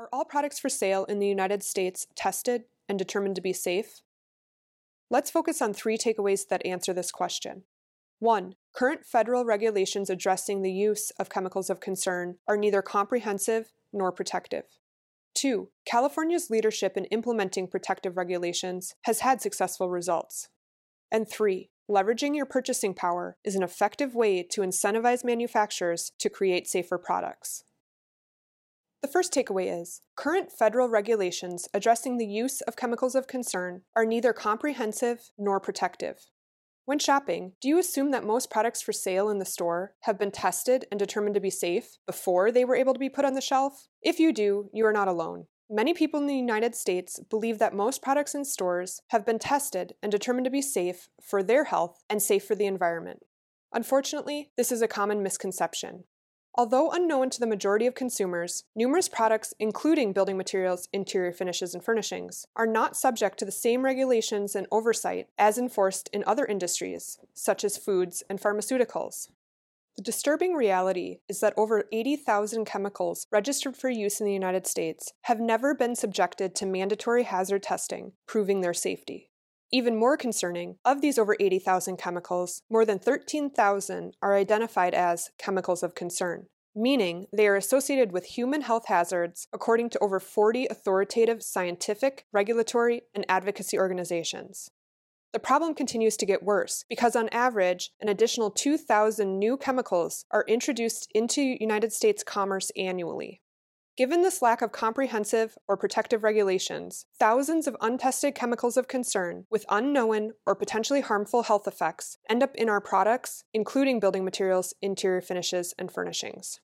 Are all products for sale in the United States tested and determined to be safe? Let's focus on three takeaways that answer this question. 1. Current federal regulations addressing the use of chemicals of concern are neither comprehensive nor protective. 2. California's leadership in implementing protective regulations has had successful results. And 3. Leveraging your purchasing power is an effective way to incentivize manufacturers to create safer products. The first takeaway is current federal regulations addressing the use of chemicals of concern are neither comprehensive nor protective. When shopping, do you assume that most products for sale in the store have been tested and determined to be safe before they were able to be put on the shelf? If you do, you are not alone. Many people in the United States believe that most products in stores have been tested and determined to be safe for their health and safe for the environment. Unfortunately, this is a common misconception. Although unknown to the majority of consumers, numerous products, including building materials, interior finishes, and furnishings, are not subject to the same regulations and oversight as enforced in other industries, such as foods and pharmaceuticals. The disturbing reality is that over 80,000 chemicals registered for use in the United States have never been subjected to mandatory hazard testing, proving their safety. Even more concerning, of these over 80,000 chemicals, more than 13,000 are identified as chemicals of concern, meaning they are associated with human health hazards according to over 40 authoritative scientific, regulatory, and advocacy organizations. The problem continues to get worse because, on average, an additional 2,000 new chemicals are introduced into United States commerce annually. Given this lack of comprehensive or protective regulations, thousands of untested chemicals of concern with unknown or potentially harmful health effects end up in our products, including building materials, interior finishes, and furnishings.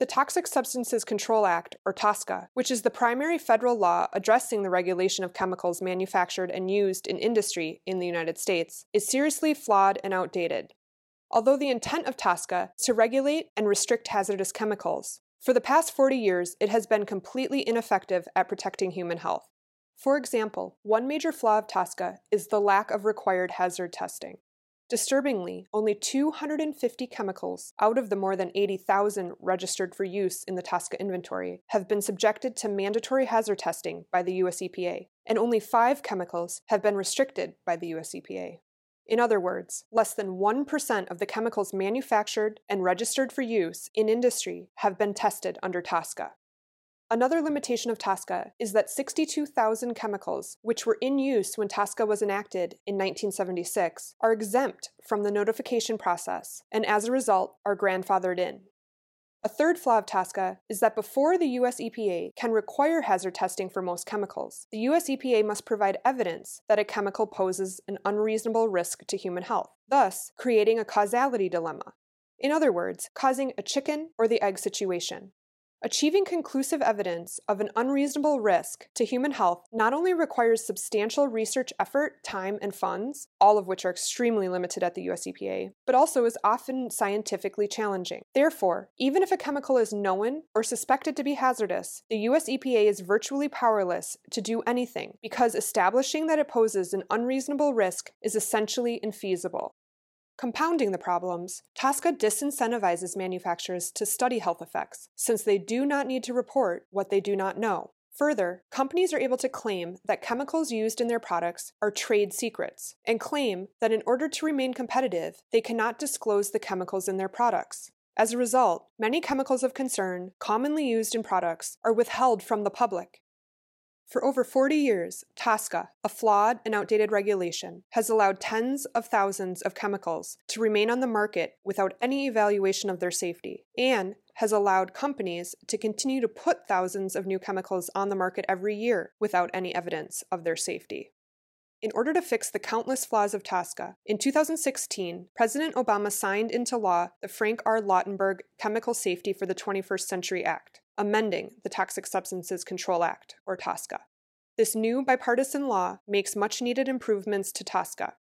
The Toxic Substances Control Act, or TSCA, which is the primary federal law addressing the regulation of chemicals manufactured and used in industry in the United States, is seriously flawed and outdated. Although the intent of TSCA is to regulate and restrict hazardous chemicals, for the past 40 years, it has been completely ineffective at protecting human health. For example, one major flaw of TSCA is the lack of required hazard testing. Disturbingly, only 250 chemicals out of the more than 80,000 registered for use in the TSCA inventory have been subjected to mandatory hazard testing by the US EPA, and only five chemicals have been restricted by the US EPA. In other words, less than 1% of the chemicals manufactured and registered for use in industry have been tested under TSCA. Another limitation of TSCA is that 62,000 chemicals, which were in use when TSCA was enacted in 1976, are exempt from the notification process and as a result are grandfathered in. A third flaw of TSCA is that before the US EPA can require hazard testing for most chemicals, the US EPA must provide evidence that a chemical poses an unreasonable risk to human health, thus creating a causality dilemma. In other words, causing a chicken or the egg situation. Achieving conclusive evidence of an unreasonable risk to human health not only requires substantial research effort, time, and funds, all of which are extremely limited at the US EPA, but also is often scientifically challenging. Therefore, even if a chemical is known or suspected to be hazardous, the US EPA is virtually powerless to do anything because establishing that it poses an unreasonable risk is essentially infeasible. Compounding the problems, TSCA disincentivizes manufacturers to study health effects, since they do not need to report what they do not know. Further, companies are able to claim that chemicals used in their products are trade secrets, and claim that in order to remain competitive, they cannot disclose the chemicals in their products. As a result, many chemicals of concern commonly used in products are withheld from the public, for over 40 years, TSCA, a flawed and outdated regulation, has allowed tens of thousands of chemicals to remain on the market without any evaluation of their safety, and has allowed companies to continue to put thousands of new chemicals on the market every year without any evidence of their safety. In order to fix the countless flaws of TSCA, in 2016, President Obama signed into law the Frank R. Lautenberg Chemical Safety for the 21st Century Act amending the Toxic Substances Control Act, or TSCA. This new bipartisan law makes much needed improvements to TSCA.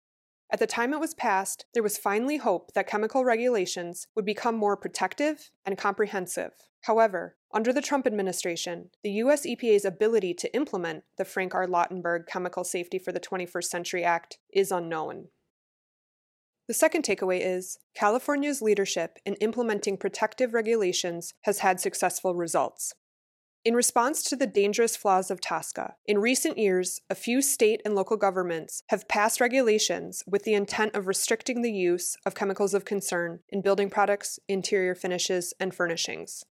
At the time it was passed, there was finally hope that chemical regulations would become more protective and comprehensive. However, under the Trump administration, the US EPA's ability to implement the Frank R. Lautenberg Chemical Safety for the 21st Century Act is unknown. The second takeaway is California's leadership in implementing protective regulations has had successful results. In response to the dangerous flaws of TSCA, in recent years, a few state and local governments have passed regulations with the intent of restricting the use of chemicals of concern in building products, interior finishes, and furnishings.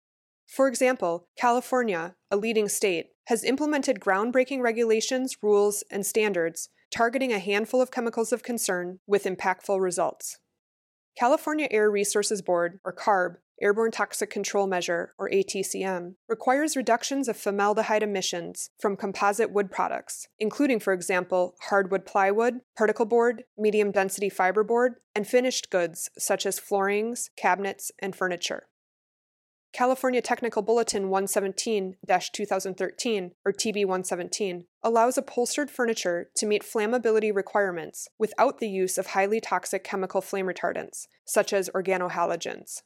For example, California, a leading state, has implemented groundbreaking regulations, rules, and standards targeting a handful of chemicals of concern with impactful results. California Air Resources Board, or CARB, Airborne Toxic Control Measure, or ATCM, requires reductions of formaldehyde emissions from composite wood products, including, for example, hardwood plywood, particle board, medium density fiberboard, and finished goods such as floorings, cabinets, and furniture. California Technical Bulletin 117 2013, or TB 117, allows upholstered furniture to meet flammability requirements without the use of highly toxic chemical flame retardants, such as organohalogens.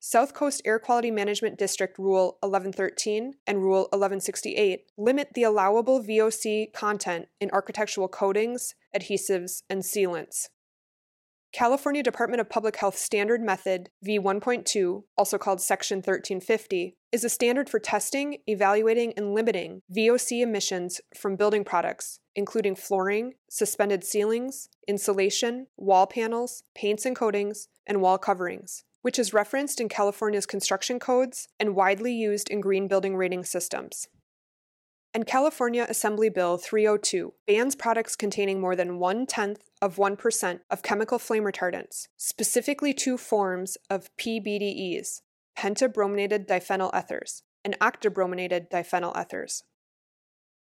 South Coast Air Quality Management District Rule 1113 and Rule 1168 limit the allowable VOC content in architectural coatings, adhesives, and sealants. California Department of Public Health Standard Method V1.2, also called Section 1350, is a standard for testing, evaluating, and limiting VOC emissions from building products, including flooring, suspended ceilings, insulation, wall panels, paints and coatings, and wall coverings, which is referenced in California's construction codes and widely used in green building rating systems and California Assembly Bill 302 bans products containing more than one tenth of 1% of chemical flame retardants, specifically two forms of PBDEs, pentabrominated diphenyl ethers, and octabrominated diphenyl ethers.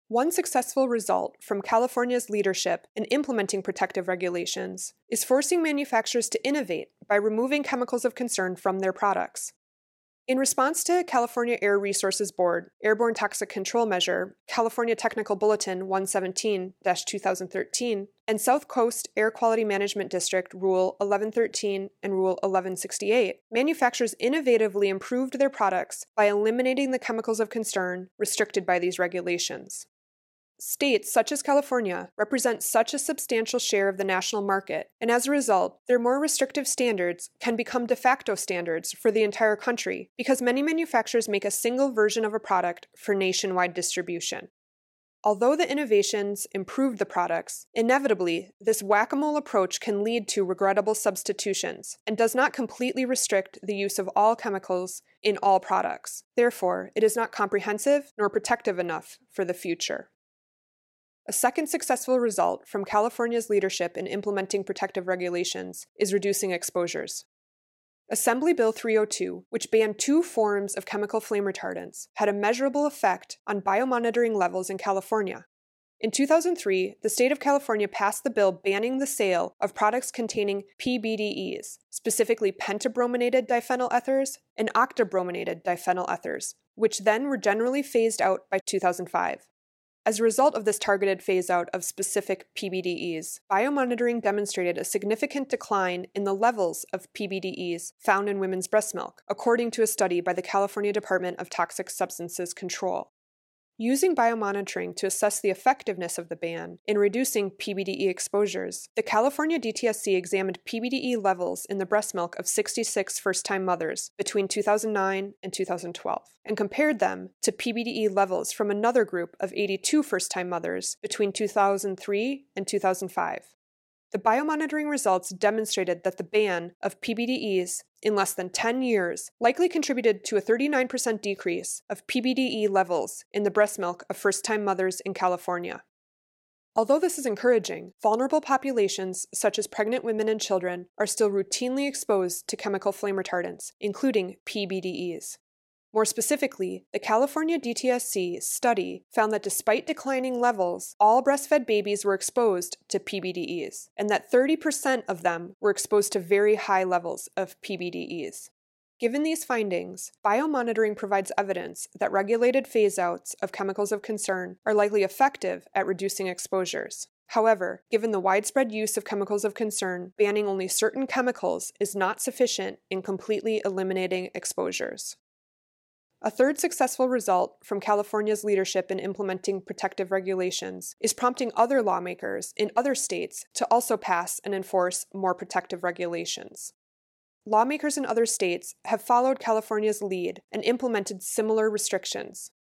One successful result from California's leadership in implementing protective regulations is forcing manufacturers to innovate by removing chemicals of concern from their products. In response to California Air Resources Board Airborne Toxic Control Measure, California Technical Bulletin 117 2013, and South Coast Air Quality Management District Rule 1113 and Rule 1168, manufacturers innovatively improved their products by eliminating the chemicals of concern restricted by these regulations. States such as California represent such a substantial share of the national market, and as a result, their more restrictive standards can become de facto standards for the entire country because many manufacturers make a single version of a product for nationwide distribution. Although the innovations improved the products, inevitably, this whack a mole approach can lead to regrettable substitutions and does not completely restrict the use of all chemicals in all products. Therefore, it is not comprehensive nor protective enough for the future. A second successful result from California's leadership in implementing protective regulations is reducing exposures. Assembly Bill 302, which banned two forms of chemical flame retardants, had a measurable effect on biomonitoring levels in California. In 2003, the state of California passed the bill banning the sale of products containing PBDEs, specifically pentabrominated diphenyl ethers and octabrominated diphenyl ethers, which then were generally phased out by 2005. As a result of this targeted phase out of specific PBDEs, biomonitoring demonstrated a significant decline in the levels of PBDEs found in women's breast milk, according to a study by the California Department of Toxic Substances Control. Using biomonitoring to assess the effectiveness of the ban in reducing PBDE exposures, the California DTSC examined PBDE levels in the breast milk of 66 first time mothers between 2009 and 2012 and compared them to PBDE levels from another group of 82 first time mothers between 2003 and 2005. The biomonitoring results demonstrated that the ban of PBDEs in less than 10 years likely contributed to a 39% decrease of PBDE levels in the breast milk of first time mothers in California. Although this is encouraging, vulnerable populations such as pregnant women and children are still routinely exposed to chemical flame retardants, including PBDEs. More specifically, the California DTSC study found that despite declining levels, all breastfed babies were exposed to PBDEs, and that 30% of them were exposed to very high levels of PBDEs. Given these findings, biomonitoring provides evidence that regulated phase outs of chemicals of concern are likely effective at reducing exposures. However, given the widespread use of chemicals of concern, banning only certain chemicals is not sufficient in completely eliminating exposures. A third successful result from California's leadership in implementing protective regulations is prompting other lawmakers in other states to also pass and enforce more protective regulations. lawmakers in other states have followed California's lead and implemented similar restrictions.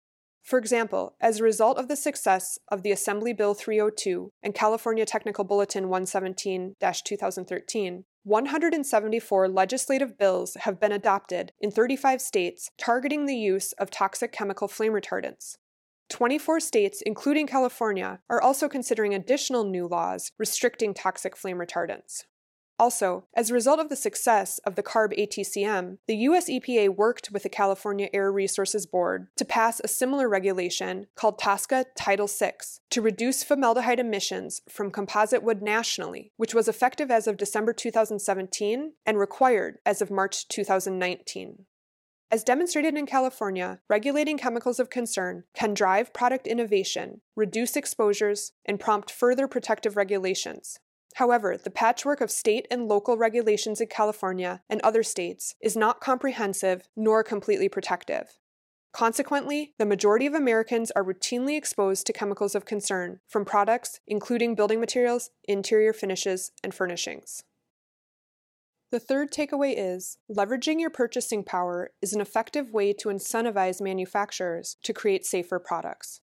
For example, as a result of the success of the Assembly Bill 302 and California Technical Bulletin 117 2013, 174 legislative bills have been adopted in 35 states targeting the use of toxic chemical flame retardants. 24 states, including California, are also considering additional new laws restricting toxic flame retardants. Also, as a result of the success of the CARB ATCM, the US EPA worked with the California Air Resources Board to pass a similar regulation called TSCA Title VI to reduce formaldehyde emissions from composite wood nationally, which was effective as of December 2017 and required as of March 2019. As demonstrated in California, regulating chemicals of concern can drive product innovation, reduce exposures, and prompt further protective regulations. However, the patchwork of state and local regulations in California and other states is not comprehensive nor completely protective. Consequently, the majority of Americans are routinely exposed to chemicals of concern from products including building materials, interior finishes, and furnishings. The third takeaway is leveraging your purchasing power is an effective way to incentivize manufacturers to create safer products.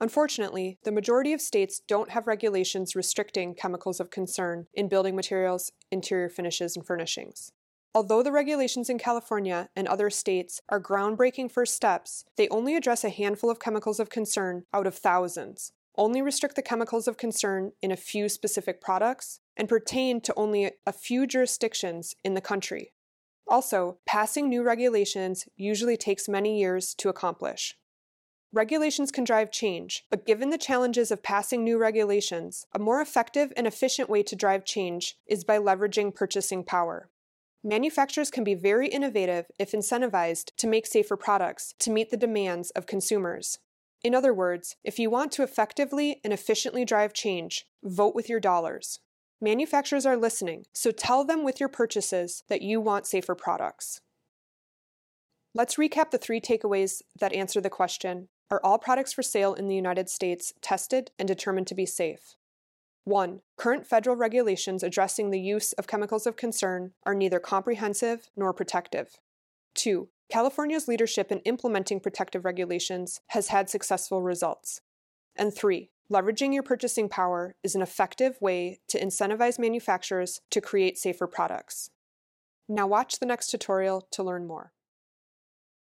Unfortunately, the majority of states don't have regulations restricting chemicals of concern in building materials, interior finishes, and furnishings. Although the regulations in California and other states are groundbreaking first steps, they only address a handful of chemicals of concern out of thousands, only restrict the chemicals of concern in a few specific products, and pertain to only a few jurisdictions in the country. Also, passing new regulations usually takes many years to accomplish. Regulations can drive change, but given the challenges of passing new regulations, a more effective and efficient way to drive change is by leveraging purchasing power. Manufacturers can be very innovative if incentivized to make safer products to meet the demands of consumers. In other words, if you want to effectively and efficiently drive change, vote with your dollars. Manufacturers are listening, so tell them with your purchases that you want safer products. Let's recap the three takeaways that answer the question are all products for sale in the United States tested and determined to be safe? 1. Current federal regulations addressing the use of chemicals of concern are neither comprehensive nor protective. 2. California's leadership in implementing protective regulations has had successful results. And 3. Leveraging your purchasing power is an effective way to incentivize manufacturers to create safer products. Now watch the next tutorial to learn more.